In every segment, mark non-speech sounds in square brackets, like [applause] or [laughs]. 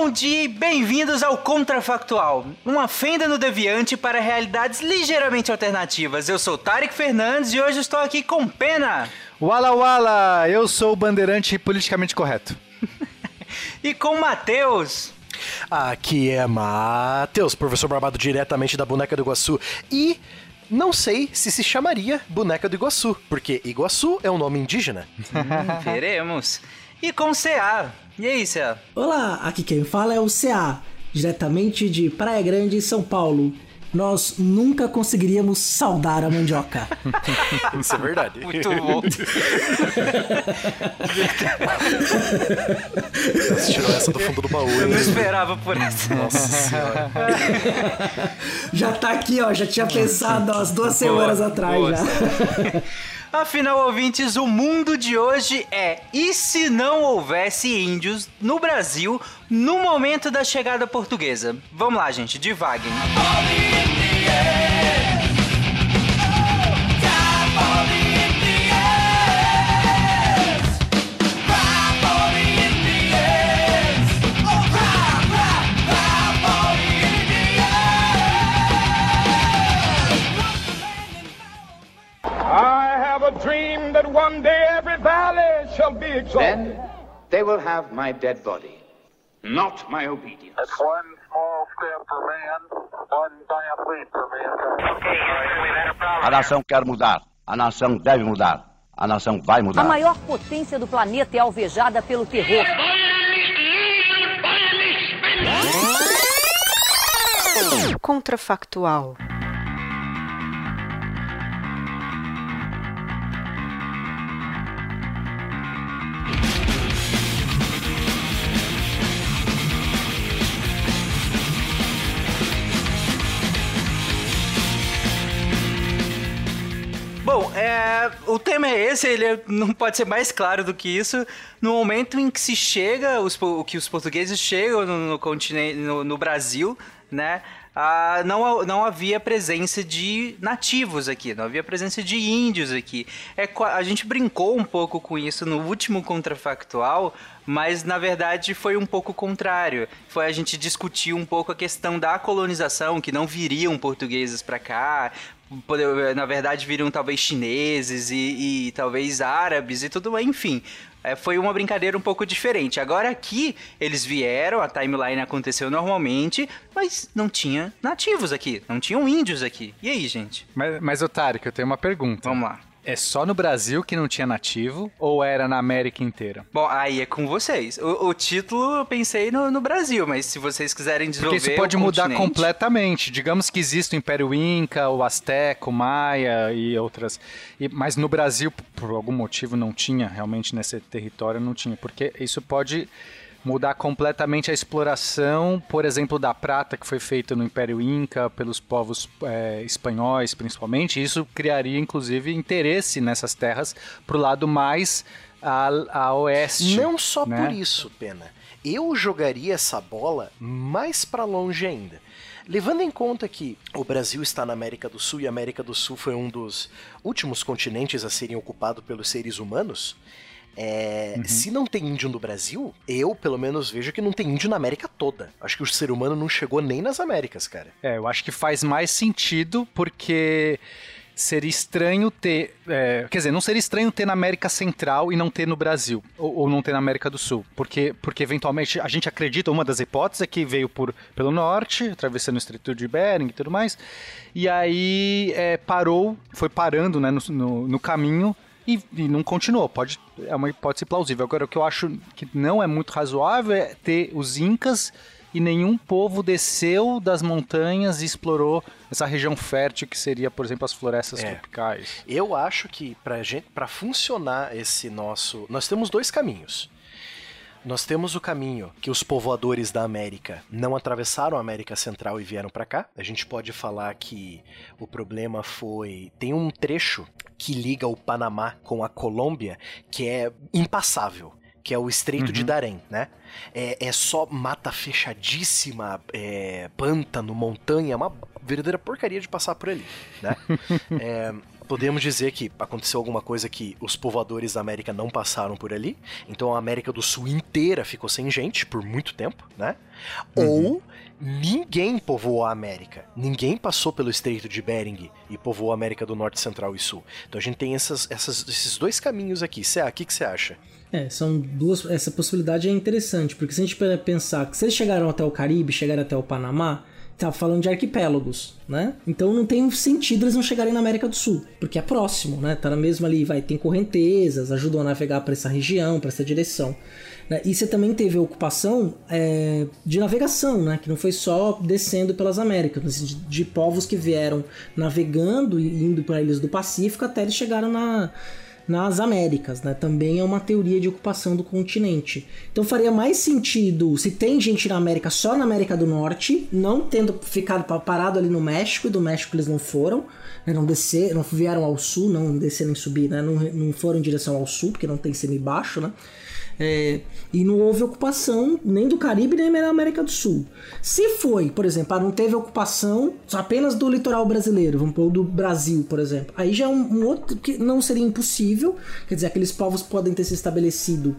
bom dia e bem-vindos ao Contrafactual, uma fenda no deviante para realidades ligeiramente alternativas. Eu sou Tarek Fernandes e hoje estou aqui com Pena. Wala Wala, eu sou o bandeirante politicamente correto. [laughs] e com Matheus. Aqui é Matheus, professor barbado diretamente da Boneca do Iguaçu. E não sei se se chamaria Boneca do Iguaçu, porque Iguaçu é um nome indígena. Hum, [laughs] veremos. E com CA. E aí, CA? Olá, aqui quem fala é o CA, diretamente de Praia Grande, São Paulo nós nunca conseguiríamos saudar a mandioca. [laughs] Isso é verdade. Muito bom. [laughs] Você tirou essa do fundo do baú. Eu não esperava por essa. Nossa [laughs] senhora. Já tá aqui, ó. Já tinha pensado umas duas semanas atrás boa. já. Afinal, ouvintes, o mundo de hoje é e se não houvesse índios no Brasil no momento da chegada portuguesa? Vamos lá, gente, devaguem. They will have my dead body, not my obedience. That's one small step for man, one giant leap for mankind. A nação quer mudar. A nação deve mudar. A nação vai mudar. A maior potência do planeta é alvejada pelo terror. Contrafactual. Bom, é, o tema é esse, ele é, não pode ser mais claro do que isso. No momento em que se chega, os, que os portugueses chegam no, no continente, no, no Brasil, né? Ah, não, não havia presença de nativos aqui, não havia presença de índios aqui. É, a gente brincou um pouco com isso no último contrafactual, mas na verdade foi um pouco contrário. Foi a gente discutir um pouco a questão da colonização, que não viriam portugueses para cá, na verdade viram talvez chineses e, e talvez árabes e tudo, enfim. É, foi uma brincadeira um pouco diferente. Agora aqui, eles vieram, a timeline aconteceu normalmente, mas não tinha nativos aqui, não tinham índios aqui. E aí, gente? Mas, mas Otário, que eu tenho uma pergunta. Vamos lá. É só no Brasil que não tinha nativo ou era na América inteira? Bom, aí é com vocês. O, o título eu pensei no, no, Brasil, mas se vocês quiserem desenvolver. Porque isso pode mudar continente... completamente. Digamos que existe o Império Inca, o Azteca, o Maia e outras. E, mas no Brasil, por algum motivo, não tinha realmente nesse território, não tinha. Porque isso pode mudar completamente a exploração, por exemplo, da prata que foi feita no Império Inca pelos povos é, espanhóis, principalmente. Isso criaria, inclusive, interesse nessas terras para o lado mais a, a oeste. Não só né? por isso, Pena. Eu jogaria essa bola mais para longe ainda. Levando em conta que o Brasil está na América do Sul e a América do Sul foi um dos últimos continentes a serem ocupados pelos seres humanos, é, uhum. Se não tem índio no Brasil, eu pelo menos vejo que não tem índio na América toda. Acho que o ser humano não chegou nem nas Américas, cara. É, eu acho que faz mais sentido porque seria estranho ter. É, quer dizer, não seria estranho ter na América Central e não ter no Brasil, ou, ou, não ter na América do Sul. Porque, porque eventualmente a gente acredita, uma das hipóteses é que veio por, pelo norte, atravessando o Estreito de Bering e tudo mais, e aí é, parou, foi parando né, no, no, no caminho e, e, não continuou. Pode, é uma hipótese plausível. Agora, o que eu acho que não é muito razoável é ter os Incas e nenhum povo desceu das montanhas e explorou essa região fértil que seria, por exemplo, as florestas é. tropicais. Eu acho que para gente, para funcionar esse nosso, nós temos dois caminhos. Nós temos o caminho que os povoadores da América não atravessaram a América Central e vieram para cá. A gente pode falar que o problema foi. Tem um trecho que liga o Panamá com a Colômbia que é impassável que é o Estreito uhum. de Darém, né? É, é só mata fechadíssima, é, pântano, montanha, uma verdadeira porcaria de passar por ali, né? [laughs] é, podemos dizer que aconteceu alguma coisa que os povoadores da América não passaram por ali. Então a América do Sul inteira ficou sem gente por muito tempo, né? Ou ninguém povoou a América. Ninguém passou pelo Estreito de Bering e povoou a América do Norte, Central e Sul. Então a gente tem essas, essas- esses dois caminhos aqui. Cé, o que, que você acha? É, são duas. Essa possibilidade é interessante, porque se a gente pensar que se eles chegaram até o Caribe, chegaram até o Panamá, tá falando de arquipélagos, né? Então não tem sentido eles não chegarem na América do Sul, porque é próximo, né? Tá na mesma ali, vai, tem correntezas, ajudam a navegar para essa região, para essa direção. né? E você também teve a ocupação é, de navegação, né? Que não foi só descendo pelas Américas, de, de povos que vieram navegando e indo para ilhas do Pacífico até eles chegaram na, nas Américas, né? Também é uma teoria de ocupação do continente. Então faria mais sentido se tem gente na América só na América do Norte, não tendo ficado pa- parado ali no México, e do México eles não foram, né? não descer, não vieram ao sul, não descer nem subir, né? Não, não foram em direção ao sul, porque não tem semibaixo, né? É, e não houve ocupação nem do Caribe nem da América do Sul. Se foi, por exemplo, ah, não teve ocupação apenas do litoral brasileiro, vamos pôr do Brasil, por exemplo, aí já é um, um outro que não seria impossível, quer dizer, aqueles povos podem ter se estabelecido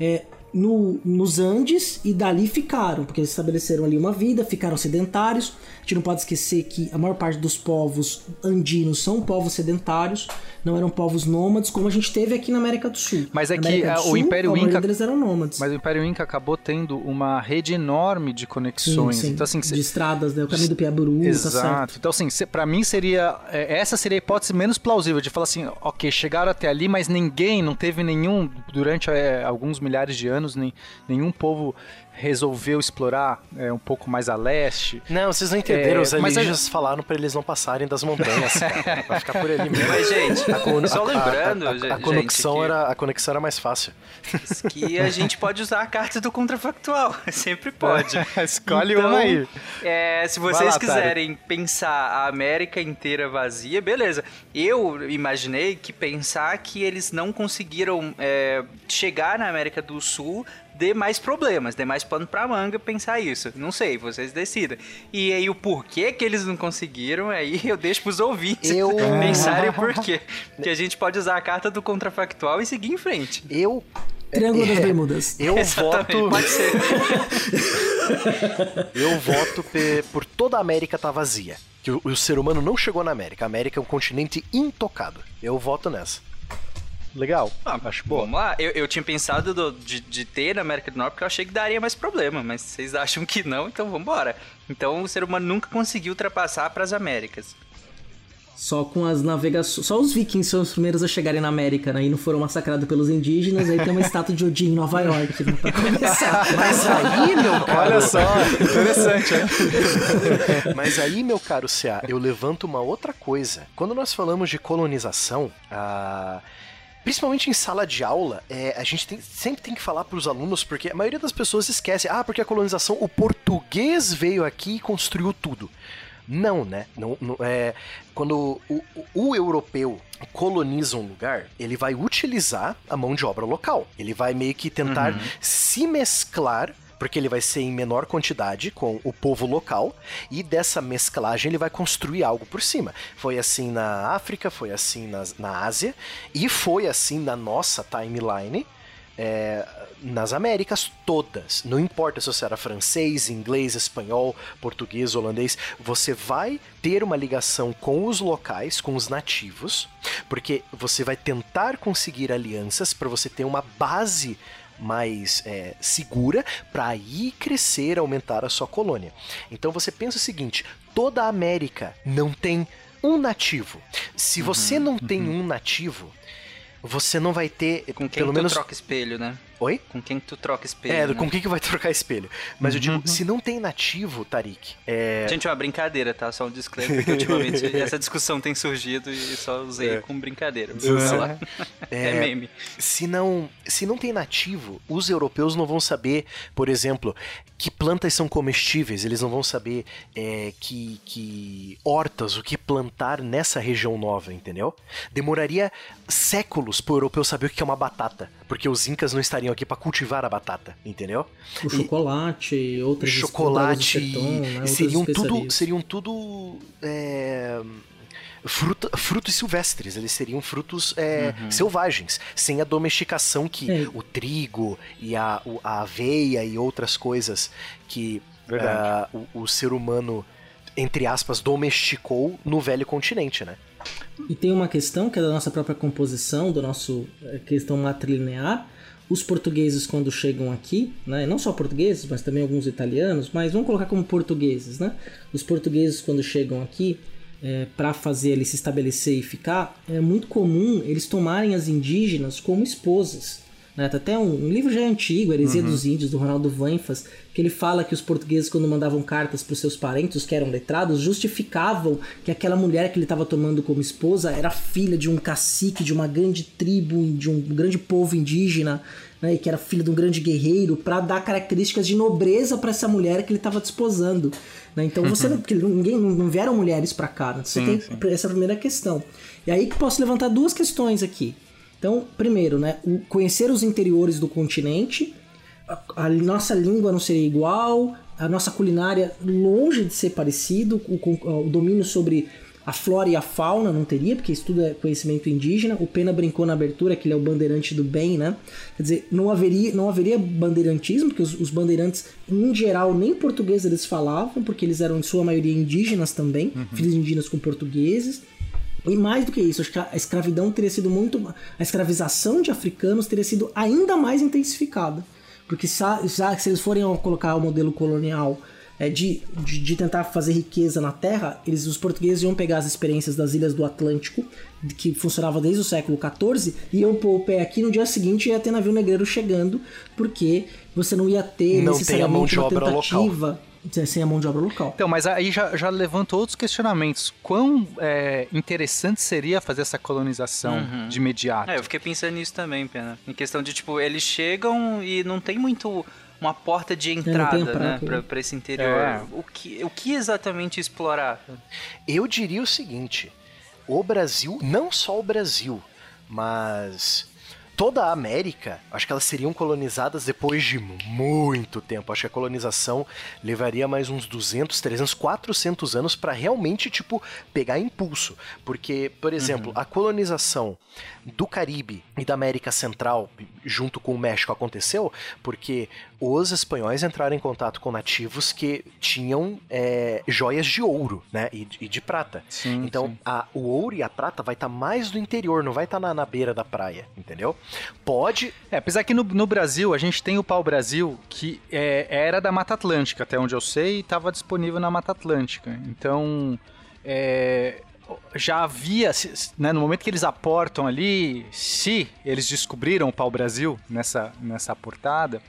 é, no, nos Andes e dali ficaram, porque eles estabeleceram ali uma vida, ficaram sedentários. A gente não pode esquecer que a maior parte dos povos andinos são povos sedentários, não eram povos nômades, como a gente teve aqui na América do Sul. Mas é Na que ah, o Sul, Império a maioria Inca- deles eram nômades. Mas o Império Inca acabou tendo uma rede enorme de conexões. Sim, sim. Então, assim, cê- de estradas, né? O caminho do Piaburu, tá. Exato. Então, assim, pra mim seria. é, Essa seria a hipótese menos plausível de falar assim, ok, chegaram até ali, mas ninguém, não teve nenhum, durante é, alguns milhares de anos, nem, nenhum povo resolveu explorar é, um pouco mais a leste. Não, vocês não entenderam. É, Os mas a- alienígenas falaram pra eles não passarem das montanhas. [laughs] cara. Vai ficar por ali mesmo. Mas, gente, A con- só a- a- lembrando, a, a, gente, conexão que- era, a conexão era mais fácil. que a gente pode usar a carta do contrafactual. [laughs] Sempre pode. [laughs] Escolhe Então, uma aí. é, se vocês lá, quiserem pensar a América inteira vazia, beleza. Eu imaginei que pensar que eles não conseguiram é, chegar na América do Sul dê mais problemas, dê mais pano pra manga pensar isso. Não sei, vocês decidem. E aí o porquê que eles não conseguiram, aí eu deixo pros ouvintes Eu- [laughs] pensarem o porquê. Que a gente pode usar a carta do contrafactual e seguir em frente. Eu. Triângulo das é, Bermudas. Eu [laughs] Exatamente, voto. Pode ser. [laughs] Eu voto por toda a América tá vazia. Que o, o ser humano não chegou na América. A América é um continente intocado. Eu voto nessa. Legal. Ah, Acho boa. Vamos lá. Eu, eu tinha pensado do- de, de ter na América do Norte porque eu achei que daria mais problema, mas vocês acham que não, então vambora. Então o ser humano nunca conseguiu ultrapassar para as Américas. Só com as navegações. Só os vikings são os primeiros a chegarem na América, né? E não foram massacrados pelos indígenas. Aí tem uma estátua de Odin em Nova York, né? Pra começar. [laughs] [laughs] Mas aí, meu caro. Olha só, interessante, hein? Mas aí, meu caro CA, eu levanto uma outra coisa. Quando nós falamos de colonização, a. Principalmente em sala de aula, é, a gente tem- sempre tem que falar para os alunos, porque a maioria das pessoas esquece, ah, porque a colonização, o português veio aqui e construiu tudo. Não, né? Não, não- é, quando o, o- o europeu coloniza um lugar, ele vai utilizar a mão de obra local. Ele vai meio que tentar se mesclar porque ele vai ser em menor quantidade com o povo local e dessa mesclagem ele vai construir algo por cima. Foi assim na África, foi assim na, na Ásia e foi assim na nossa timeline é, nas Américas todas. Não importa se você era francês, inglês, espanhol, português, holandês, você vai ter uma ligação com os locais, com os nativos, porque você vai tentar conseguir alianças para você ter uma base mais é, segura para aí crescer, aumentar a sua colônia. Então você pensa o seguinte: toda a América não tem um nativo. Se você não tem um nativo, você não vai ter Com quem pelo menos troca espelho, né? Oi? Com quem tu troca espelho. É, né? com quem que vai [laughs] trocar espelho? Mas eu digo, se não tem nativo, Tarik, é, Gente, é uma brincadeira, tá? Só um disclaimer, porque ultimamente [laughs] essa discussão tem surgido e só usei É. com brincadeira. Lá. É, [laughs] É, meme. se não, se não tem nativo, os europeus não vão saber, por exemplo, que plantas são comestíveis, eles não vão saber é, que, que hortas, o que plantar nessa região nova, entendeu? Demoraria séculos pro europeu saber o que é uma batata, porque os incas não estariam aqui para cultivar a batata, entendeu? O E- chocolate, outras chocolate né? outras seriam tudo seriam tudo é, fruta, frutos silvestres, eles seriam frutos é, selvagens, sem a domesticação que É. o trigo e a, o- a aveia e outras coisas que ah, o, o ser humano, entre aspas, domesticou no velho continente, né? E tem uma questão que é da nossa própria composição, do nosso eh, questão matrilinear. Os portugueses, quando chegam aqui, né, não só portugueses, mas também alguns italianos, mas vamos colocar como portugueses, né? Os portugueses, quando chegam aqui, para fazer ele se estabelecer e ficar, é muito comum eles tomarem as indígenas como esposas. Né? Tem até um, um livro já antigo, Heresia dos Índios, do Ronaldo Vanfas, que ele fala que os portugueses, quando mandavam cartas para os seus parentes, que eram letrados, justificavam que aquela mulher que ele estava tomando como esposa era filha de um cacique, de uma grande tribo, de um grande povo indígena, né? e que era filha de um grande guerreiro, para dar características de nobreza para essa mulher que ele estava desposando. Né? Então você não, porque ninguém não vieram mulheres para cá, né? você tem essa primeira questão. E aí que posso levantar duas questões aqui. Então, primeiro, né, conhecer os interiores do continente, a, a nossa língua não seria igual, a nossa culinária longe de ser parecido, o, o domínio sobre a flora e a fauna não teria, porque isso tudo é conhecimento indígena. O Pena brincou na abertura que ele é o bandeirante do bem, né? Quer dizer, não haveria, não haveria bandeirantismo, porque os, os bandeirantes, em geral, nem português eles falavam, porque eles eram, em sua maioria, indígenas também, filhos indígenas com portugueses. E mais do que isso, acho que a escravidão teria sido muito. A escravização de africanos teria sido ainda mais intensificada. Porque já, se eles forem colocar o modelo colonial é, de, de, de tentar fazer riqueza na terra, eles, os portugueses iam pegar as experiências das ilhas do Atlântico, que funcionava desde o século XIV, e iam pôr o pé aqui no dia seguinte ia ter navio negreiro chegando, porque você não ia ter Não tem a necessariamente mão de uma obra local. Sem a mão de obra local. Então, mas aí já, já levanta outros questionamentos. Quão é, interessante seria fazer essa colonização de imediato? É, eu fiquei pensando nisso também, Pena. Em questão de, tipo, eles chegam e não tem muito uma porta de entrada, né, prato, pra, né? pra esse interior. É. O, que, o que exatamente explorar? Eu diria o seguinte: o Brasil, não só o Brasil, mas toda a América, acho que elas seriam colonizadas depois de muito tempo. Acho que a colonização levaria mais uns 200, 300, 400 anos para realmente, tipo, pegar impulso. Porque, por exemplo, a colonização do Caribe e da América Central, junto com o México, aconteceu porque os espanhóis entraram em contato com nativos que tinham é, joias de ouro, né, e, e de prata. Sim, então, sim. a- o ouro e a prata vai estar mais do interior, não vai estar na, na beira da praia, entendeu? Pode, É, apesar que no, no Brasil, a gente tem o pau-brasil, que é, era da Mata Atlântica, até onde eu sei, e estava disponível na Mata Atlântica. Então, é, já havia, né, no momento que eles aportam ali, se eles descobriram o pau-brasil nessa, nessa aportada,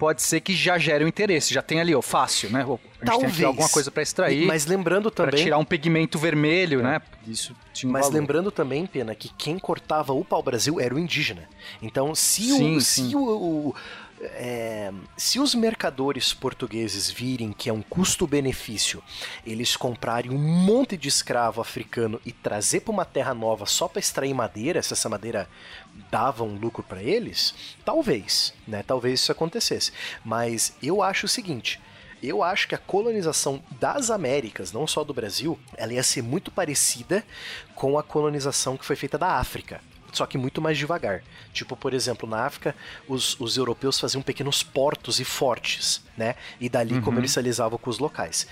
pode ser que já gere um interesse, já tem ali, ó, fácil, né? tem Talvez. aqui alguma coisa para extrair, mas lembrando também... tirar um pigmento vermelho, né? Isso tinha um Mas valor. lembrando também, Pena, que quem cortava o pau-brasil era o indígena. Então, se, Sim, o, sim. se o, o- é, se os mercadores portugueses virem que é um custo-benefício eles comprarem um monte de escravo africano e trazer para uma terra nova só para extrair madeira, se essa madeira dava um lucro para eles, talvez, né? Talvez isso acontecesse. Mas eu acho o seguinte, eu acho que a colonização das Américas, não só do Brasil, ela ia ser muito parecida com a colonização que foi feita da África. Só que muito mais devagar. Tipo, por exemplo, na África, os, os europeus faziam pequenos portos e fortes, né? E dali comercializavam com os locais.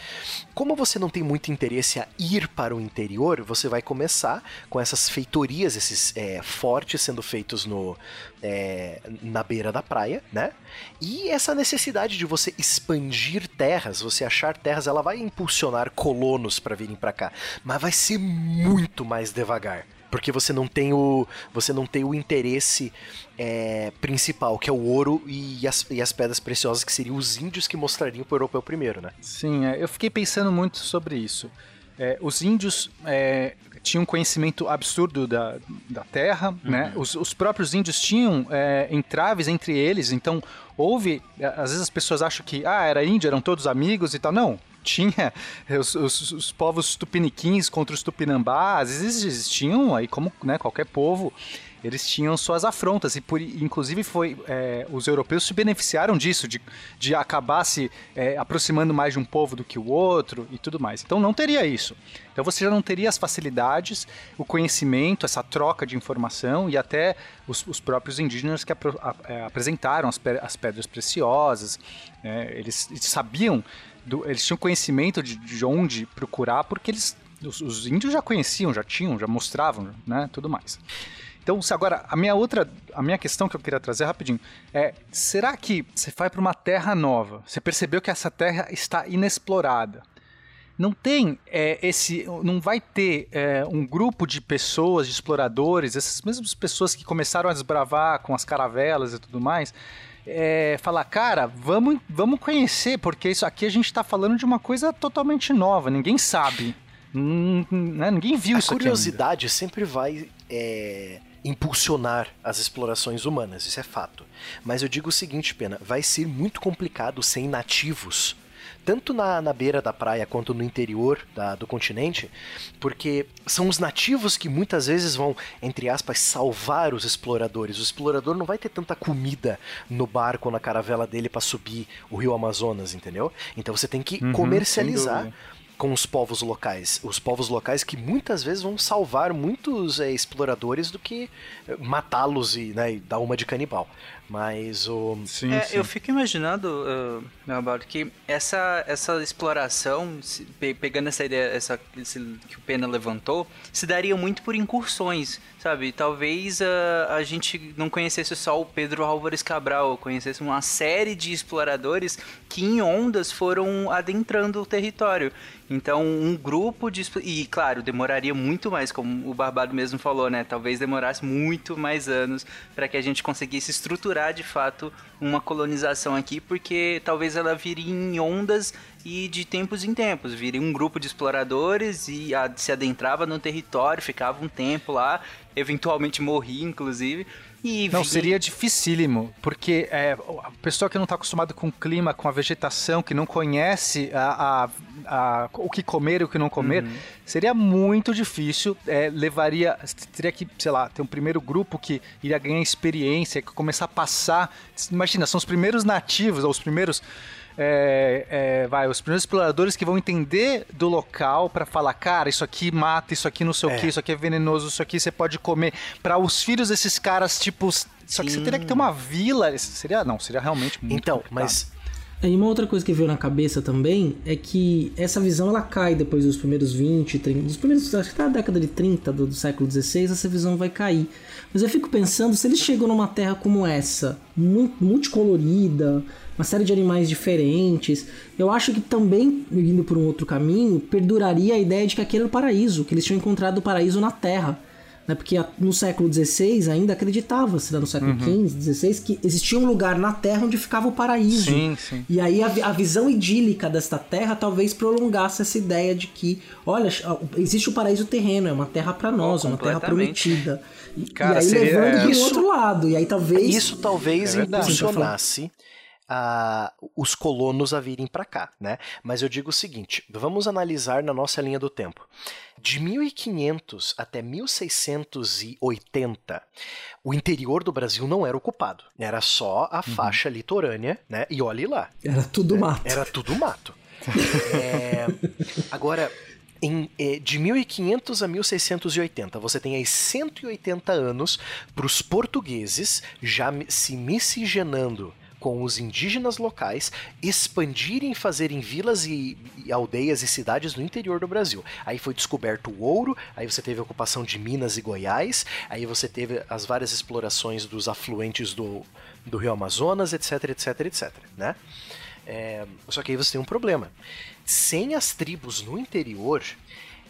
Como você não tem muito interesse a ir para o interior, você vai começar com essas feitorias, esses é, fortes sendo feitos no, é, na beira da praia, né? E essa necessidade de você expandir terras, você achar terras, ela vai impulsionar colonos para virem para cá, mas vai ser muito mais devagar. Porque você não tem o, você não tem o interesse é, principal, que é o ouro e as, e as pedras preciosas, que seriam os índios que mostrariam para o europeu primeiro, né? Sim, é, eu fiquei pensando muito sobre isso. É, os índios é, tinham um conhecimento absurdo da, da terra, né? Os, os próprios índios tinham é, entraves entre eles, então houve. é, Às vezes as pessoas acham que, ah, era índio, eram todos amigos e tal. Não. Tinha os, os- os povos tupiniquins contra os tupinambás, eles existiam aí como né, qualquer povo. eles tinham suas afrontas e por, inclusive foi é, os europeus se beneficiaram disso de, de acabar se é, aproximando mais de um povo do que o outro e tudo mais. Então não teria isso. Então você já não teria as facilidades, o conhecimento, essa troca de informação e até os, os próprios indígenas que apro, a, apresentaram as, as, pedras preciosas. É, eles, eles, sabiam, do, eles tinham conhecimento de, de onde procurar porque eles os, os, índios já conheciam, já tinham, já mostravam, né, tudo mais. Então, se agora, a minha outra, a minha questão que eu queria trazer rapidinho é, será que você vai para uma terra nova, você percebeu que essa terra está inexplorada, não tem é, esse, não vai ter é, um grupo de pessoas, de exploradores, essas mesmas pessoas que começaram a desbravar com as caravelas e tudo mais, é, falar, cara, vamos, vamos conhecer, porque isso aqui a gente está falando de uma coisa totalmente nova, ninguém sabe. né? Ninguém viu a isso A curiosidade sempre vai é, impulsionar as explorações humanas, isso é fato. Mas eu digo o seguinte, Pena, vai ser muito complicado sem nativos tanto na, na beira da praia quanto no interior da, do continente, porque são os nativos que muitas vezes vão, entre aspas, salvar os exploradores. O explorador não vai ter tanta comida no barco ou na caravela dele para subir o rio Amazonas, entendeu? Então você tem que uhum, comercializar com os povos locais. Os povos locais que muitas vezes vão salvar muitos é, exploradores do que eh, matá-los e, né, e dar uma de canibal. Mas o. Sim, é, sim. Eu fico imaginando, uh, meu amado, que essa, essa exploração, se, pe, pegando essa ideia essa, esse, que o Pena levantou, se daria muito por incursões, sabe? Talvez uh, a gente não conhecesse só o Pedro Álvares Cabral, conhecesse uma série de exploradores que em ondas foram adentrando o território. Então, um grupo de. E, claro, demoraria muito mais, como o Barbado mesmo falou, né? Talvez demorasse muito mais anos para que a gente conseguisse estruturar de fato uma colonização aqui, porque talvez ela viria em ondas e de tempos em tempos. Viria um grupo de exploradores e se adentrava no território, ficava um tempo lá, eventualmente morria, inclusive e não, seria dificílimo, porque é, a pessoa que não está acostumada com o clima, com a vegetação, que não conhece a, a, a o que comer e o que não comer, uhum. seria muito difícil. É, levaria, teria que, sei lá, ter um primeiro grupo que iria ganhar experiência, que começar a passar. Imagina, são os primeiros nativos, ou os primeiros é, é, vai, os primeiros exploradores que vão entender do local para falar, cara, isso aqui mata, isso aqui não sei é. o que, isso aqui é venenoso, isso aqui você pode comer. Para os filhos desses caras, tipo, só que Sim. você teria que ter uma vila. Seria, não, seria realmente muito Então, complicado. mas e uma outra coisa que veio na cabeça também é que essa visão ela cai depois dos primeiros 20, 30, dos primeiros, acho que na década de 30 do, do século XVI, essa visão vai cair. Mas eu fico pensando, se eles chegam numa terra como essa, multicolorida, uma série de animais diferentes. Eu acho que também, indo por um outro caminho, perduraria a ideia de que aquele era o paraíso, que eles tinham encontrado o paraíso na Terra. Né? Porque no século XVI ainda acreditava-se, né? no século XV, uhum. XVI, que existia um lugar na Terra onde ficava o paraíso. Sim, sim. E aí a, a visão idílica desta Terra talvez prolongasse essa ideia de que, olha, existe o paraíso terreno, é uma terra para nós, oh, uma terra prometida. E, Cara, e aí seria... levando isso, outro lado. E aí talvez. Isso talvez é impulsionasse a, os colonos a virem para cá, né? Mas eu digo o seguinte, vamos analisar na nossa linha do tempo. De 1500 até 1680, o interior do Brasil não era ocupado. Era só a uhum. faixa litorânea, né? E olhe lá. Era tudo é, mato. Era tudo mato. [laughs] é, agora, em, é, de 1500 a 1680, você tem aí 180 anos para os portugueses já se miscigenando com os indígenas locais expandirem fazerem vilas e, e, aldeias e cidades no interior do Brasil. Aí foi descoberto o ouro, aí você teve a ocupação de Minas e Goiás, aí você teve as várias explorações dos afluentes do, do rio Amazonas, etc, etc, etc, né? É, só que aí você tem um problema. Sem as tribos no interior,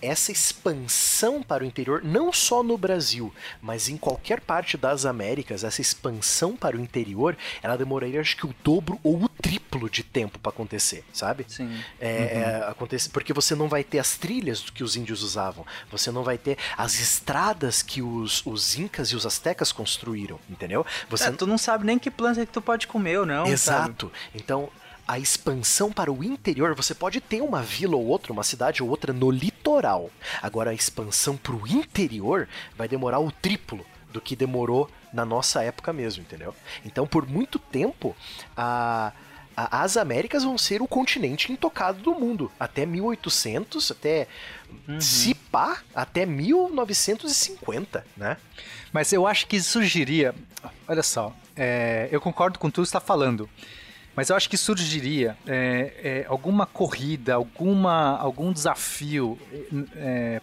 essa expansão para o interior, não só no Brasil, mas em qualquer parte das Américas, essa expansão para o interior, ela demoraria acho que o dobro ou o triplo de tempo para acontecer, sabe? Sim. É, uhum. é, acontece, porque você não vai ter as trilhas que os índios usavam, você não vai ter as estradas que os, os incas e os astecas construíram, entendeu? Você é, tu não sabe nem que planta que tu pode comer ou não. Exato. Sabe? Então a expansão para o interior, você pode ter uma vila ou outra, uma cidade ou outra no litoral. Agora, a expansão para o interior vai demorar o triplo do que demorou na nossa época mesmo, entendeu? Então, por muito tempo, a, as Américas vão ser o continente intocado do mundo. Até 1800, até. Se pá, até 1950, né? Mas eu acho que surgiria. Olha só, é, eu concordo com tudo que você está falando. Mas eu acho que surgiria é, é, alguma corrida, alguma, algum desafio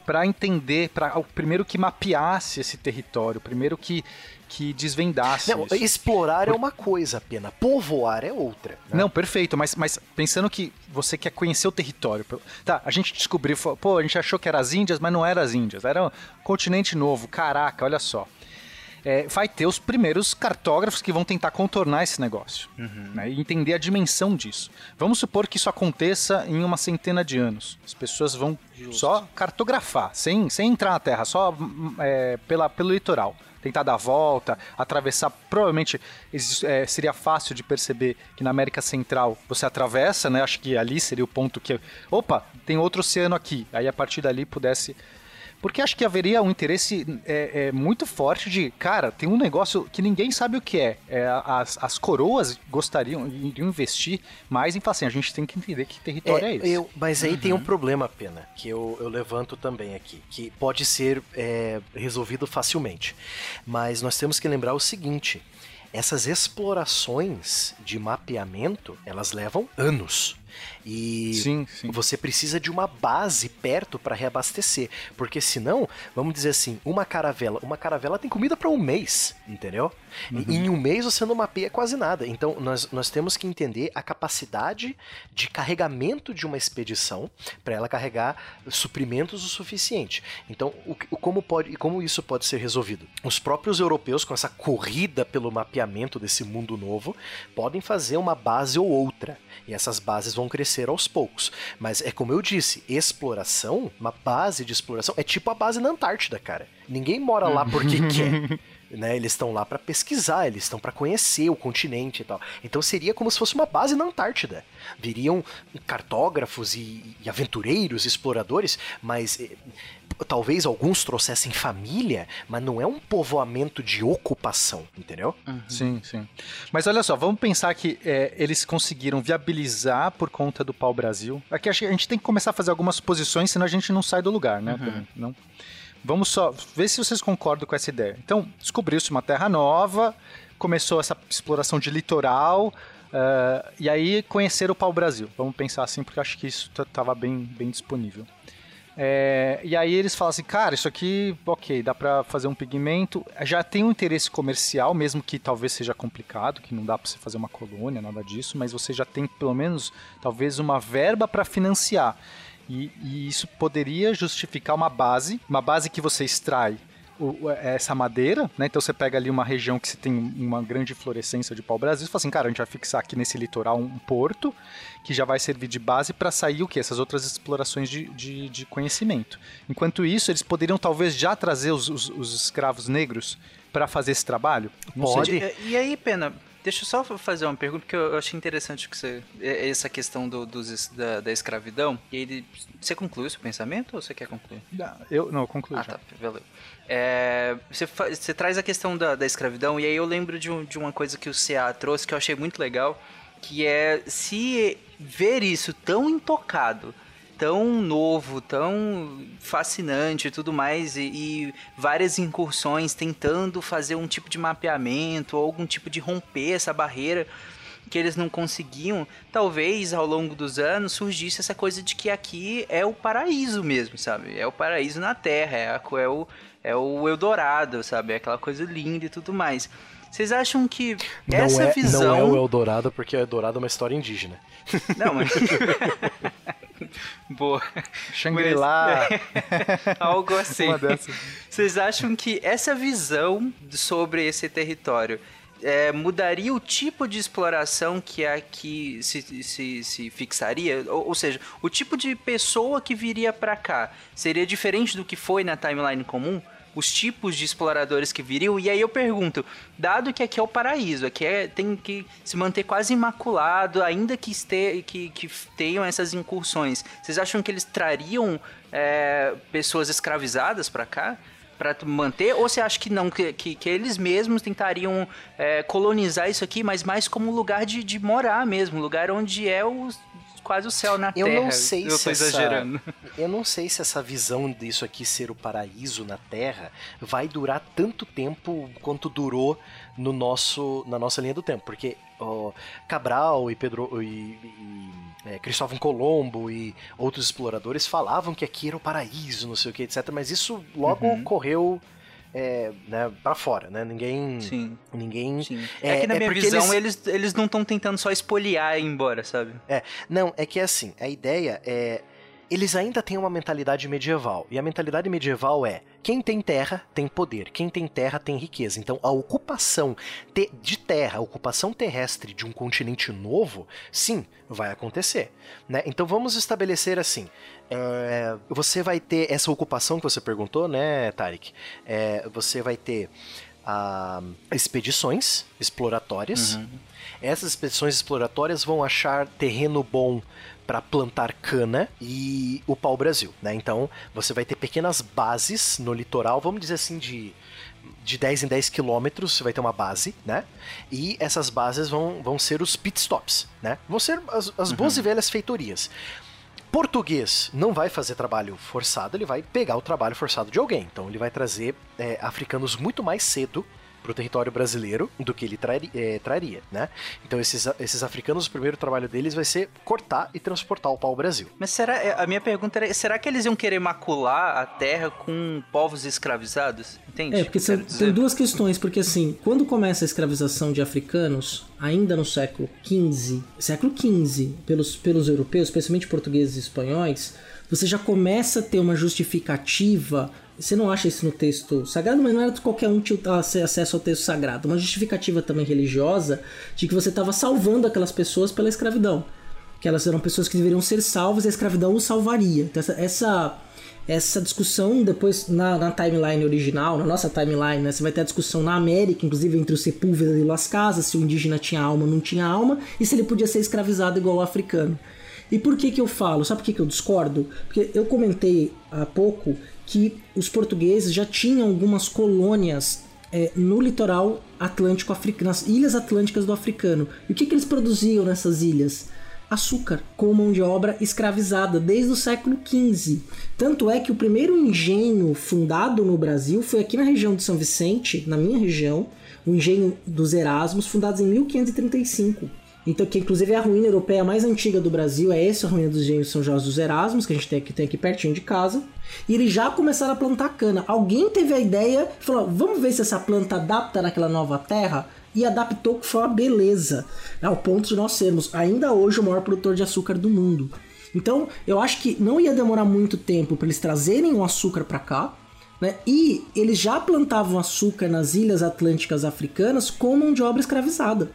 para entender, para primeiro que mapeasse esse território, primeiro que, que desvendasse. Não, isso. explorar é uma coisa, pena. Povoar é outra. né? Não, perfeito, mas, mas pensando que você quer conhecer o território. Tá, a gente descobriu, pô, a gente achou que era as Índias, mas não era as Índias, era um continente novo. Caraca, olha só. É, vai ter os primeiros cartógrafos que vão tentar contornar esse negócio né, e entender a dimensão disso. Vamos supor que isso aconteça em uma centena de anos. As pessoas vão só cartografar, sem, sem entrar na Terra, só hum, é, pela, pelo litoral. Tentar dar a volta, atravessar. Provavelmente é, seria fácil de perceber que na América Central você atravessa, né? Acho que ali seria o ponto que. Opa, tem outro oceano aqui. Aí a partir dali pudesse porque acho que haveria um interesse é, é, muito forte de, cara, tem um negócio que ninguém sabe o que é. É, as, as coroas gostariam, iriam investir mais em falar assim, a gente tem que entender que território é, É, esse. eu- mas aí tem um problema, Pena, que eu, eu levanto também aqui, que pode ser é, resolvido facilmente. Mas nós temos que lembrar o seguinte: essas explorações de mapeamento, elas levam anos. E Sim, sim. você precisa de uma base perto para reabastecer, porque senão, vamos dizer assim, uma caravela, uma caravela tem comida para um mês, entendeu? E em um mês você não mapeia quase nada. Então nós, nós temos que entender a capacidade de carregamento de uma expedição para ela carregar suprimentos o suficiente. Então, o, o- como pode, como isso pode ser resolvido? Os próprios europeus com essa corrida pelo mapeamento desse mundo novo podem fazer uma base ou outra. E essas bases vão crescer aos poucos. Mas é como eu disse, exploração, uma base de exploração, é tipo a base na Antártida, cara. Ninguém mora lá porque [laughs] quer. Né, eles estão lá para pesquisar, eles estão para conhecer o continente e tal. Então seria como se fosse uma base na Antártida. Viriam cartógrafos e, e aventureiros, exploradores, mas eh, talvez alguns trouxessem família, mas não é um povoamento de ocupação, entendeu? Sim, sim. Mas olha só, vamos pensar que é, eles conseguiram viabilizar por conta do pau-brasil. Aqui acho que a gente tem que começar a fazer algumas suposições, senão a gente não sai do lugar, né? também, Não. Vamos só ver se vocês concordam com essa ideia. Então, descobriu-se uma terra nova, começou essa exploração de litoral, ah, e aí conheceram o pau-brasil. Vamos pensar assim, porque acho que isso estava bem, bem disponível. É, e aí eles falam assim, cara, isso aqui, ok, dá pra fazer um pigmento. Já tem um interesse comercial, mesmo que talvez seja complicado, que não dá pra você fazer uma colônia, nada disso, mas você já tem pelo menos talvez uma verba pra financiar. E, e isso poderia justificar uma base, uma base que você extrai o- essa madeira, né? Então você pega ali uma região que você tem uma grande florescência de pau-brasil e fala assim, cara, a gente vai fixar aqui nesse litoral um porto que já vai servir de base para sair o que? Essas outras explorações de, de, de conhecimento. Enquanto isso, eles poderiam talvez já trazer os, os- os escravos negros para fazer esse trabalho? Não sei. Pode. E, e aí, Pena, deixa eu só fazer uma pergunta, porque eu achei interessante que você, essa questão do, dos da, da escravidão. E ele, você concluiu seu pensamento ou você quer concluir? Eu não, eu concluí Ah, já. tá, valeu. É, você, você traz a questão da, da escravidão, e aí eu lembro de, um- de uma coisa que o CA trouxe que eu achei muito legal, que é se ver isso tão intocado, tão novo, tão fascinante e tudo mais, e, e várias incursões tentando fazer um tipo de mapeamento, ou algum tipo de romper essa barreira que eles não conseguiam, talvez ao longo dos anos surgisse essa coisa de que aqui é o paraíso mesmo, sabe? É o paraíso na Terra, é, a, é, o, é o Eldorado, sabe? É aquela coisa linda e tudo mais. Vocês acham que essa não, é, visão. não é o Eldorado, porque o Eldorado é uma história indígena. Não, mas. [laughs] Boa. Shangri-La. [laughs] Algo assim. Vocês acham que essa visão sobre esse território é, mudaria o tipo de exploração que aqui se, se, se fixaria? Ou, ou seja, o tipo de pessoa que viria pra cá seria diferente do que foi na timeline comum? Os tipos de exploradores que viriam? E aí eu pergunto, dado que aqui é o paraíso, aqui é, tem que se manter quase imaculado, ainda que, este, que, que tenham essas incursões, vocês acham que eles trariam é, pessoas escravizadas pra cá? para manter? Ou você acha que não, que, que, que eles mesmos tentariam é, colonizar isso aqui, mas mais como lugar de, de morar mesmo, lugar onde é o, quase o céu na Eu Terra. não sei eu se tô essa, exagerando. eu não sei se essa visão disso aqui ser o paraíso na Terra vai durar tanto tempo quanto durou no nosso na nossa linha do tempo, porque ó, Cabral e Pedro e, e é, Cristóvão Colombo e outros exploradores falavam que aqui era o paraíso, não sei o que, etc. Mas isso logo Uhum. correu é, né, para fora, né? Ninguém, Sim. ninguém. Sim. É, que na minha porque visão eles, eles não estão tentando só espoliar e ir embora, sabe? É, não, é que é assim, a ideia é. Eles ainda têm uma mentalidade medieval. E a mentalidade medieval é: quem tem terra tem poder, quem tem terra tem riqueza. Então a ocupação de terra, a ocupação terrestre de um continente novo, sim, vai acontecer. Né? Então vamos estabelecer assim: é, você vai ter essa ocupação que você perguntou, né, Tarek? É, você vai ter ah, expedições exploratórias. Essas expedições exploratórias vão achar terreno bom para plantar cana e o pau-brasil, né? Então, você vai ter pequenas bases no litoral, vamos dizer assim, de, de 10 em 10 quilômetros, você vai ter uma base, né? E essas bases vão, vão ser os pit stops, né? Vão ser as, as boas e velhas feitorias. Português não vai fazer trabalho forçado, ele vai pegar o trabalho forçado de alguém. Então ele vai trazer é, africanos muito mais cedo para o território brasileiro do que ele é, traria, né? Então esses, esses africanos, o primeiro trabalho deles vai ser cortar e transportar o pau ao Brasil. Mas será, é, a minha pergunta era, será que eles iam querer macular a terra com povos escravizados? Entende? É, porque são, tem duas questões, porque assim, quando começa a escravização de africanos, ainda no século XV, século XV, pelos, pelos europeus, especialmente portugueses e espanhóis, você já começa a ter uma justificativa. Você não acha isso no texto sagrado, mas não era qualquer um tinha acesso ao texto sagrado. Uma justificativa também religiosa de que você estava salvando aquelas pessoas pela escravidão. Que elas eram pessoas que deveriam ser salvas e a escravidão os salvaria. Então, essa, essa essa discussão depois na, na timeline original, na nossa timeline, né, você vai ter a discussão na América, inclusive entre o Sepúlveda e Las Casas, se o indígena tinha alma ou não tinha alma, e se ele podia ser escravizado igual o africano. E por que que eu falo? Sabe por que que eu discordo? Porque eu comentei há pouco que os portugueses já tinham algumas colônias é, no litoral atlântico africano, nas ilhas atlânticas do africano. E o que, que eles produziam nessas ilhas? Açúcar, como mão de obra escravizada desde o século XV. Tanto é que o primeiro engenho fundado no Brasil foi aqui na região de São Vicente, na minha região, o engenho dos Erasmos, fundados em 1535. Então, que inclusive é a ruína europeia mais antiga do Brasil, é essa a ruína dos engenhos São Jorge dos Erasmos, que a gente tem aqui, tem aqui pertinho de casa. E eles já começaram a plantar cana. Alguém teve a ideia e falou: vamos ver se essa planta adapta naquela nova terra. E adaptou que foi uma beleza, ao ponto de nós sermos ainda hoje o maior produtor de açúcar do mundo. Então, eu acho que não ia demorar muito tempo para eles trazerem o açúcar para cá, né? E eles já plantavam açúcar nas ilhas atlânticas africanas com mão de obra escravizada.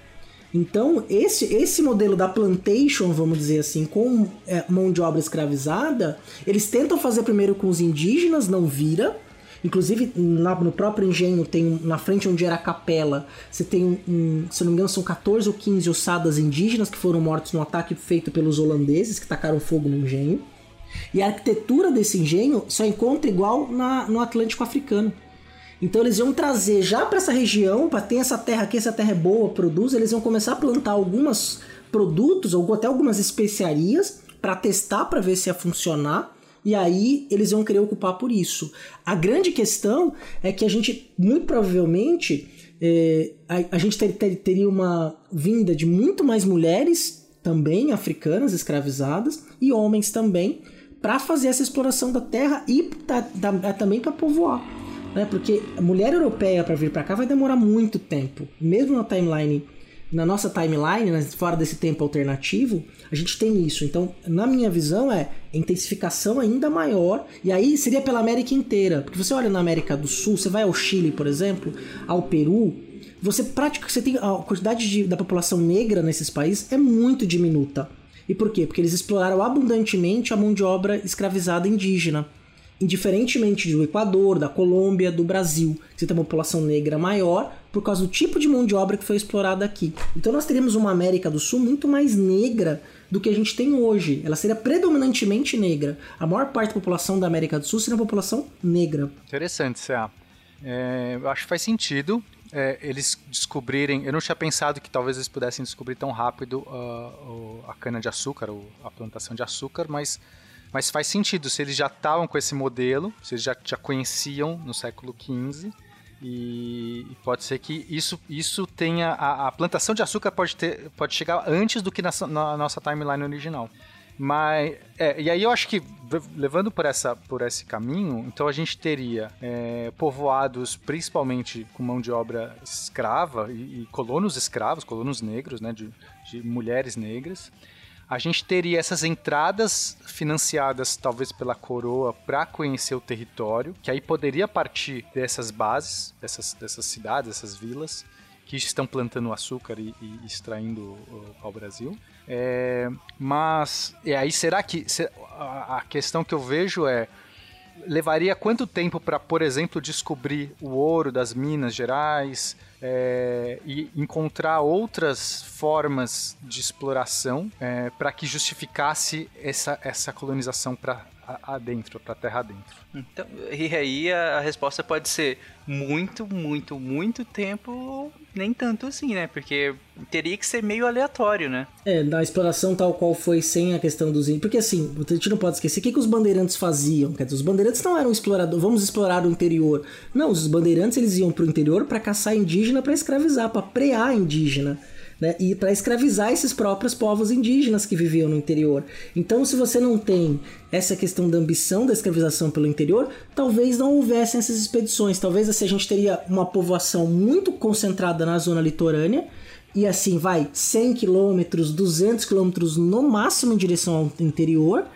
Então, esse, esse modelo da plantation, vamos dizer assim, com é, mão de obra escravizada, eles tentam fazer primeiro com os indígenas, não vira. Inclusive, lá no próprio engenho, tem na frente onde era a capela, você tem, um, se não me engano, são 14 ou 15 ossadas indígenas que foram mortos num ataque feito pelos holandeses, que tacaram fogo no engenho. E a arquitetura desse engenho só encontra igual na, no Atlântico Africano. Então eles iam trazer já para essa região, para ter essa terra aqui, essa terra é boa, produz, eles iam começar a plantar alguns produtos, ou até algumas especiarias, para testar, para ver se ia funcionar. E aí eles iam querer ocupar por isso. A grande questão é que a gente, muito provavelmente, é, a, a, gente ter, ter, teria uma vinda de muito mais mulheres também africanas escravizadas e homens também para fazer essa exploração da terra e da, também para povoar né? Porque a mulher europeia para vir para cá vai demorar muito tempo. Mesmo na timeline, na nossa timeline, né, fora desse tempo alternativo, a gente tem isso. Então, na minha visão é intensificação ainda maior, e aí seria pela América inteira. Porque você olha na América do Sul, você vai ao Chile, por exemplo, ao Peru, você praticamente você tem a quantidade de, da população negra nesses países é muito diminuta. E por quê? Porque eles exploraram abundantemente a mão de obra escravizada indígena indiferentemente do Equador, da Colômbia, do Brasil, que tem uma população negra maior, por causa do tipo de mão de obra que foi explorada aqui. Então nós teríamos uma América do Sul muito mais negra do que a gente tem hoje. Ela seria predominantemente negra. A maior parte da população da América do Sul seria uma população negra. Interessante, Cé. É, acho que faz sentido é, eles descobrirem. Eu não tinha pensado que talvez eles pudessem descobrir tão rápido uh, a cana-de-açúcar, a plantação de açúcar, mas, mas faz sentido. Se eles já estavam com esse modelo, se eles já, já conheciam no século XV. E, e pode ser que isso, isso tenha. A, a, plantação de açúcar pode, ter, pode chegar antes do que na, na nossa timeline original. Mas, é, e aí eu acho que, levando por, essa, por esse caminho, então a gente teria é, povoados principalmente com mão de obra escrava e, e colonos escravos, colonos negros, né, de, de mulheres negras a gente teria essas entradas financiadas talvez pela coroa para conhecer o território, que aí poderia partir dessas bases, dessas, dessas cidades, dessas vilas que estão plantando açúcar e, e extraindo o pau-brasil. É, mas, e aí será que a questão que eu vejo é levaria quanto tempo para, por exemplo, descobrir o ouro das Minas Gerais é, e encontrar outras formas de exploração é, para que justificasse essa, essa colonização para adentro, para terra adentro. Então, e aí a, a, resposta pode ser muito, muito, muito tempo, ou nem tanto assim, né? Porque teria que ser meio aleatório, né? É, da exploração tal qual foi sem a questão dos índios. Porque assim, a gente não pode esquecer o que, que os bandeirantes faziam. Quer dizer, os bandeirantes não eram exploradores, vamos explorar o interior. Não, os bandeirantes eles iam pro interior para caçar indígena, para escravizar, para prear indígena né? E para escravizar esses próprios povos indígenas que viviam no interior. Então, se você não tem essa questão da ambição da escravização pelo interior, talvez não houvessem essas expedições. Talvez assim, a gente teria uma povoação muito concentrada na zona litorânea e assim vai 100 quilômetros, 200 quilômetros no máximo em direção ao interior.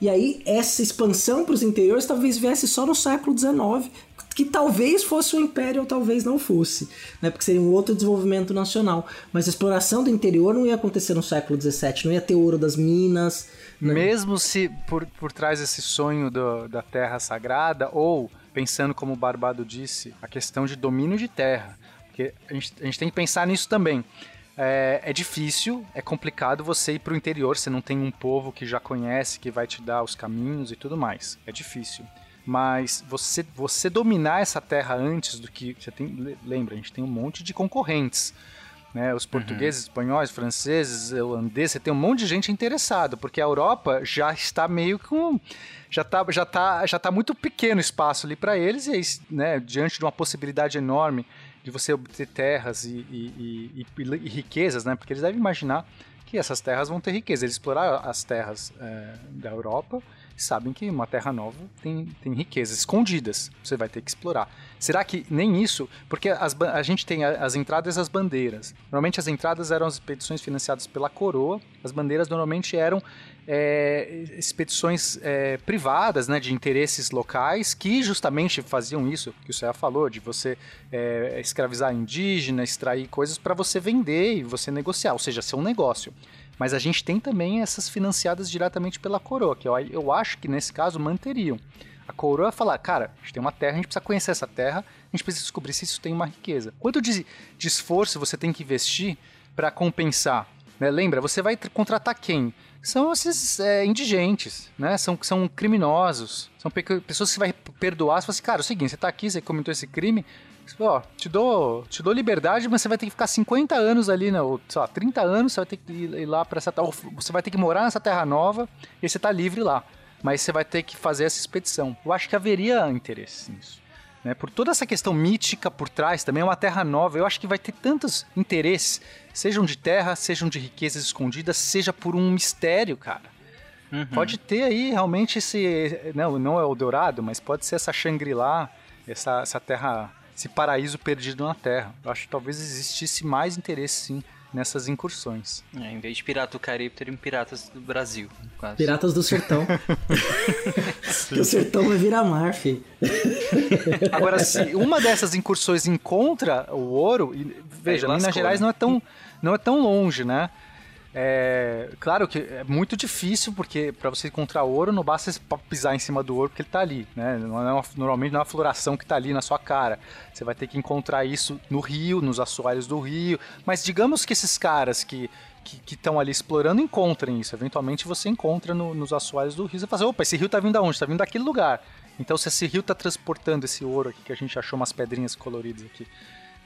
E aí essa expansão para os interiores talvez viesse só no século XIX, que talvez fosse o império ou talvez não fosse, né? Porque seria um outro desenvolvimento nacional. Mas a exploração do interior não ia acontecer no século XVII, não ia ter ouro das minas. Né? Mesmo se por, por trás desse sonho do, da terra sagrada, ou pensando como o Barbado disse, a questão de domínio de terra. Porque a gente, a gente tem que pensar nisso também. É, é, difícil, é complicado você ir para o interior, você não tem um povo que já conhece, que vai te dar os caminhos e tudo mais. É difícil. Mas você, você dominar essa terra antes do que. Você tem, lembra, a gente tem um monte de concorrentes. Né? Os portugueses, uhum. espanhóis, franceses, holandeses, você tem um monte de gente interessada, porque a Europa já está meio com. Já está já tá, já tá muito pequeno o espaço ali para eles, e aí, né, diante de uma possibilidade enorme de você obter terras e, e, e, e, riquezas, né? Porque eles devem imaginar que essas terras vão ter riqueza. Eles explorar as terras é, da Europa sabem que uma terra nova tem, tem riquezas escondidas, você vai ter que explorar. Será que nem isso? Porque as, a gente tem as entradas e as bandeiras. Normalmente as entradas eram as expedições financiadas pela coroa, as bandeiras normalmente eram é, expedições é, privadas, né, de interesses locais, que justamente faziam isso que o Céu falou, de você é, escravizar indígena, extrair coisas para você vender e você negociar, ou seja, ser um negócio. Mas a gente tem também essas financiadas diretamente pela coroa, que eu, eu acho que nesse caso manteriam. A coroa falar, cara, a gente tem uma terra, a gente precisa conhecer essa terra, a gente precisa descobrir se isso tem uma riqueza. Quanto de, de esforço você tem que investir para compensar? Né? Lembra, você vai contratar quem? São esses é, indigentes, né? São, são criminosos, são pessoas que você vai perdoar. Você assim, cara, é o seguinte, você está aqui, você cometeu esse crime, ó, te dou, te dou liberdade, mas você vai ter que ficar 50 anos ali, né, ou, sei lá, 30 anos, você vai ter que ir lá para essa você vai ter que morar nessa terra nova e você tá livre lá. Mas você vai ter que fazer essa expedição. Eu acho que haveria interesse nisso. Né? Por toda essa questão mítica por trás, também é uma terra nova. Eu acho que vai ter tantos interesses, sejam de terra, sejam de riquezas escondidas, seja por um mistério, cara. Uhum. Pode ter aí realmente esse. Não, não é o Dourado, mas pode ser essa Shangri-La, essa, essa terra esse paraíso perdido na Terra. Eu acho que talvez existisse mais interesse, sim, nessas incursões. É, em vez de Pirata do Caribe, teriam Piratas do Brasil. Quase. Piratas do Sertão. [laughs] o sertão vai virar mar, filho. Agora, se uma dessas incursões encontra o ouro, e, veja, é, Minas Gerais não é tão não é tão longe, né? É, claro que é muito difícil, porque para você encontrar ouro, não basta pisar em cima do ouro porque ele tá ali, né? Não é uma, normalmente não é uma floração que tá ali na sua cara. Você vai ter que encontrar isso no rio, nos assoalhos do rio. Mas digamos que esses caras que que estão ali explorando encontrem isso. Eventualmente você encontra no, nos assoalhos do rio. Você fala, assim, opa, esse rio tá vindo da onde? Tá vindo daquele lugar. Então se esse rio tá transportando esse ouro aqui, que a gente achou umas pedrinhas coloridas aqui.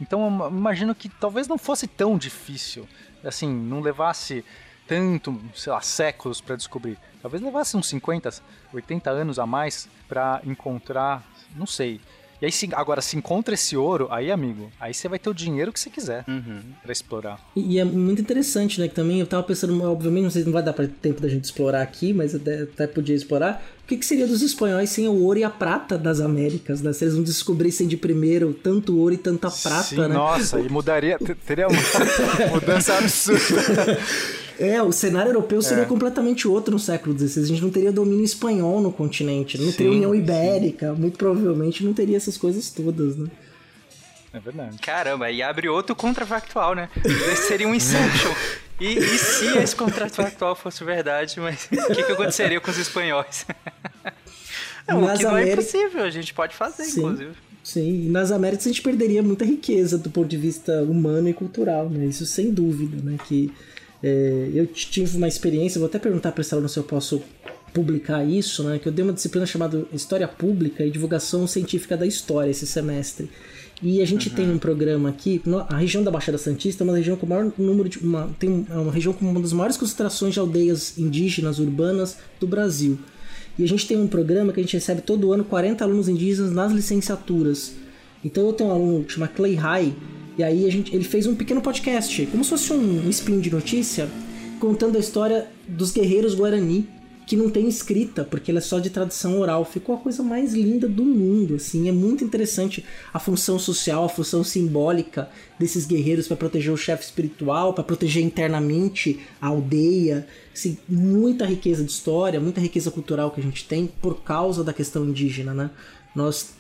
Então imagino que talvez não fosse tão difícil, assim, não levasse tanto, sei lá, séculos para descobrir. Talvez levasse uns 50, 80 anos a mais para encontrar, não sei. E aí, se, agora, se encontra esse ouro, aí, amigo, aí você vai ter o dinheiro que você quiser Uhum. para explorar. E, e é muito interessante, né? Que também eu tava pensando, obviamente, não sei se não vai dar pra tempo da gente explorar aqui, mas até, até podia explorar. O que, que seria dos espanhóis sem o ouro e a prata das Américas, né? Se eles não descobrissem de primeiro tanto ouro e tanta prata, Sim, né? nossa, e mudaria, te- teria uma [laughs] mudança absurda. [laughs] É, o cenário europeu seria É. completamente outro no século XVI. A gente não teria domínio espanhol no continente, não teria Sim, União Ibérica, muito provavelmente não teria essas coisas todas, né? É verdade. Caramba, e abre outro contrafactual, né? Esse seria um Inception. E, e se esse contrafactual fosse verdade, mas o que, que aconteceria com os espanhóis? Não, o Nas que não é impossível, a gente pode fazer, Sim. inclusive. Sim, e nas Américas a gente perderia muita riqueza do ponto de vista humano e cultural, né? Isso sem dúvida, né? Que é, eu tive uma experiência, vou até perguntar para aluno se eu posso publicar isso, né? Que eu dei uma disciplina chamada História Pública e Divulgação Científica da História esse semestre. E a gente tem um programa aqui, a região da Baixada Santista é uma região com o maior número de. Uma, tem é uma região com uma das maiores concentrações de aldeias indígenas urbanas do Brasil. E a gente tem um programa que a gente recebe todo ano 40 alunos indígenas nas licenciaturas. Então eu tenho um aluno que chama Clay High, e aí a gente, ele fez um pequeno podcast, como se fosse um spin de notícia, contando a história dos guerreiros Guarani, que não tem escrita, porque ela é só de tradição oral. Ficou a coisa mais linda do mundo, assim. É muito interessante a função social, a função simbólica desses guerreiros para proteger o chefe espiritual, para proteger internamente a aldeia. Assim, muita riqueza de história, muita riqueza cultural que a gente tem por causa da questão indígena, né? Nós,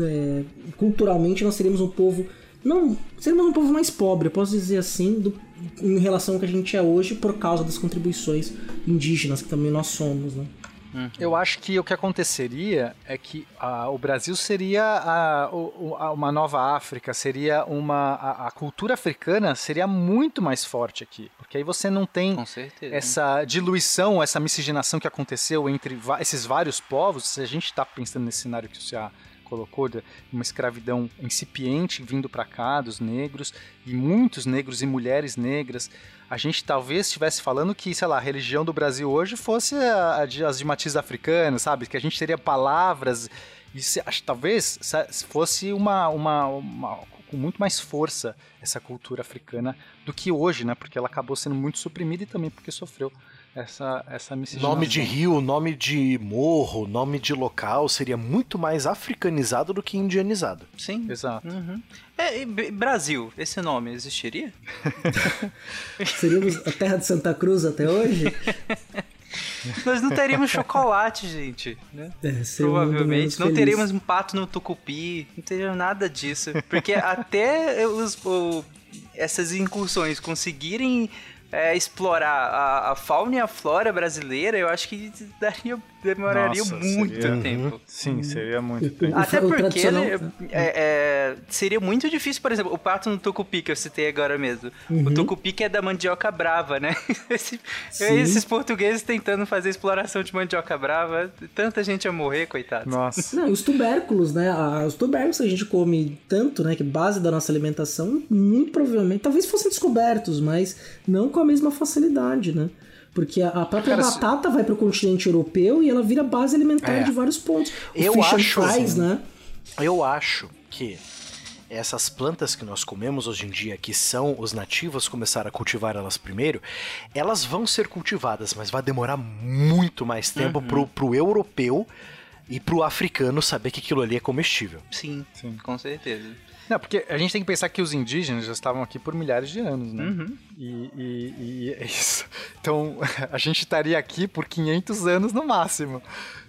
é, culturalmente, nós seríamos um povo não, seríamos um povo mais pobre, eu posso dizer assim, do- em relação ao que a gente é hoje, por causa das contribuições indígenas que também nós somos, né? Eu acho que o que aconteceria é que ah, o Brasil seria a- a- uma nova África, seria uma. A, a cultura africana seria muito mais forte aqui. Porque aí você não tem certeza. essa diluição, essa miscigenação que aconteceu entre esses vários povos. Se a gente está pensando nesse cenário que o Cia colocou, de uma escravidão incipiente vindo para cá dos negros, e muitos negros e mulheres negras. A gente talvez estivesse falando que, sei lá, a religião do Brasil hoje fosse a, de, as de matiz africano, sabe? Que a gente teria palavras. E se, acho, talvez sa- fosse uma, uma, uma- com muito mais força essa cultura africana do que hoje, né? Porque ela acabou sendo muito suprimida e também porque sofreu essa, essa miscigenação. Nome de rio, nome de morro, nome de local seria muito mais africanizado do que indianizado. Sim. Exato. Uhum. É, e Brasil, esse nome existiria? [laughs] Seríamos a terra de Santa Cruz até hoje? [laughs] Nós não teríamos chocolate, gente. Né? É, Provavelmente. Não teríamos um pato no tucupi, não teríamos nada disso. Porque [laughs] até os, o- essas incursões conseguirem é, explorar a, a fauna e a flora brasileira, eu acho que daria, demoraria Nossa, muito seria- tempo. Sim, seria muito. O- Até porque tradicional- né, é, é, seria muito difícil, por exemplo, o pato no tucupi que eu citei agora mesmo. Uhum. O tucupi que é da mandioca brava, né? [laughs] Esse- esses portugueses tentando fazer exploração de mandioca brava, tanta gente ia morrer, coitado. Nossa. Não, e os tubérculos, né? Os tubérculos que a gente come tanto, né? Que base da nossa alimentação, muito provavelmente, talvez fossem descobertos, mas não com a mesma facilidade, né? Porque a própria Cara, se- batata vai para o continente europeu e ela vira base alimentar É. de vários pontos. O Eu fish and acho, fries, assim, né? Eu acho que essas plantas que nós comemos hoje em dia, que são os nativos começaram a cultivar elas primeiro, elas vão ser cultivadas, mas vai demorar muito mais tempo pro, pro europeu e pro africano saber que aquilo ali é comestível. Sim, Sim. com certeza. Não, porque a gente tem que pensar que os indígenas já estavam aqui por milhares de anos, né? Uhum. E, e- e é isso. Então, [laughs] a gente estaria aqui por 500 anos no máximo.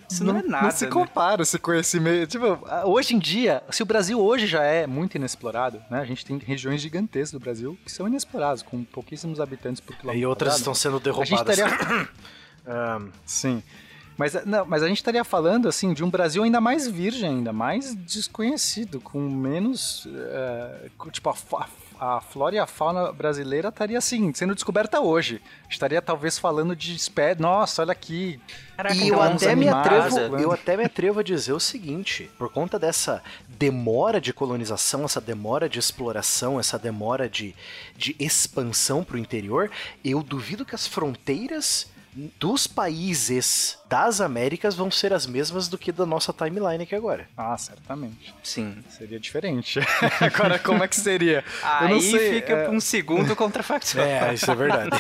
Isso não, é nada. Não se né? compara esse conhecimento. Tipo, hoje em dia, se o Brasil hoje já é muito inexplorado, né? A gente tem regiões gigantescas do Brasil que são inexploradas, com pouquíssimos habitantes por quilômetro. E outras quadrado. estão sendo A gente derrubadas. estaria... [coughs] Sim. Mas, não, mas a gente estaria falando assim de um Brasil ainda mais virgem, ainda mais desconhecido, com menos. eh, com, tipo, a, fa- a flora e a fauna brasileira estaria assim, sendo descoberta hoje. Estaria talvez falando de espé. Nossa, olha aqui. Caraca, E eu então, até, me atrevo, eu até me atrevo a dizer o seguinte: por conta dessa demora de colonização, essa demora de exploração, essa demora de, de expansão para o interior, eu duvido que as fronteiras dos países das Américas vão ser as mesmas do que da nossa timeline aqui agora. Ah, certamente. Sim. Seria diferente. [laughs] Agora, como é que seria? Eu não Aí sei, fica é, um segundo contrafactual. É, isso é verdade.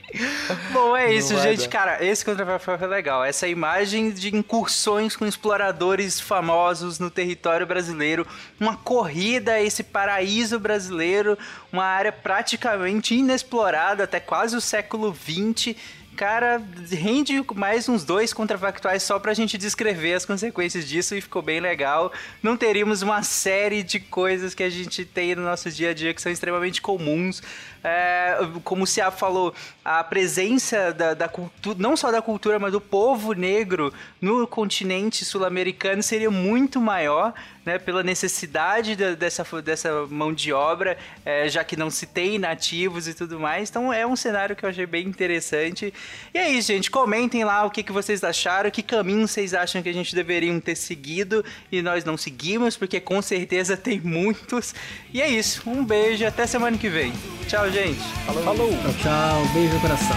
[laughs] Bom, é isso, vai gente. Cara, esse contrafactual foi legal. Essa imagem de incursões com exploradores famosos no território brasileiro, uma corrida a esse paraíso brasileiro, uma área praticamente inexplorada até quase o século XX. Cara, rende mais uns dois contrafactuais só pra gente descrever as consequências disso e ficou bem legal. Não teríamos uma série de coisas que a gente tem no nosso dia a dia que são extremamente comuns. É, como o Cia falou, a presença da, da cultura, não só da cultura, mas do povo negro no continente sul-americano seria muito maior, né, pela necessidade da- dessa, dessa mão de obra, é, já que não se tem nativos e tudo mais. Então é um cenário que eu achei bem interessante. E é isso, gente. Comentem lá o que, que vocês acharam, que caminho vocês acham que a gente deveria ter seguido e nós não seguimos, porque com certeza tem muitos. E é isso. Um beijo até semana que vem. Tchau, gente. Falou. Tchau, tchau. Beijo no coração.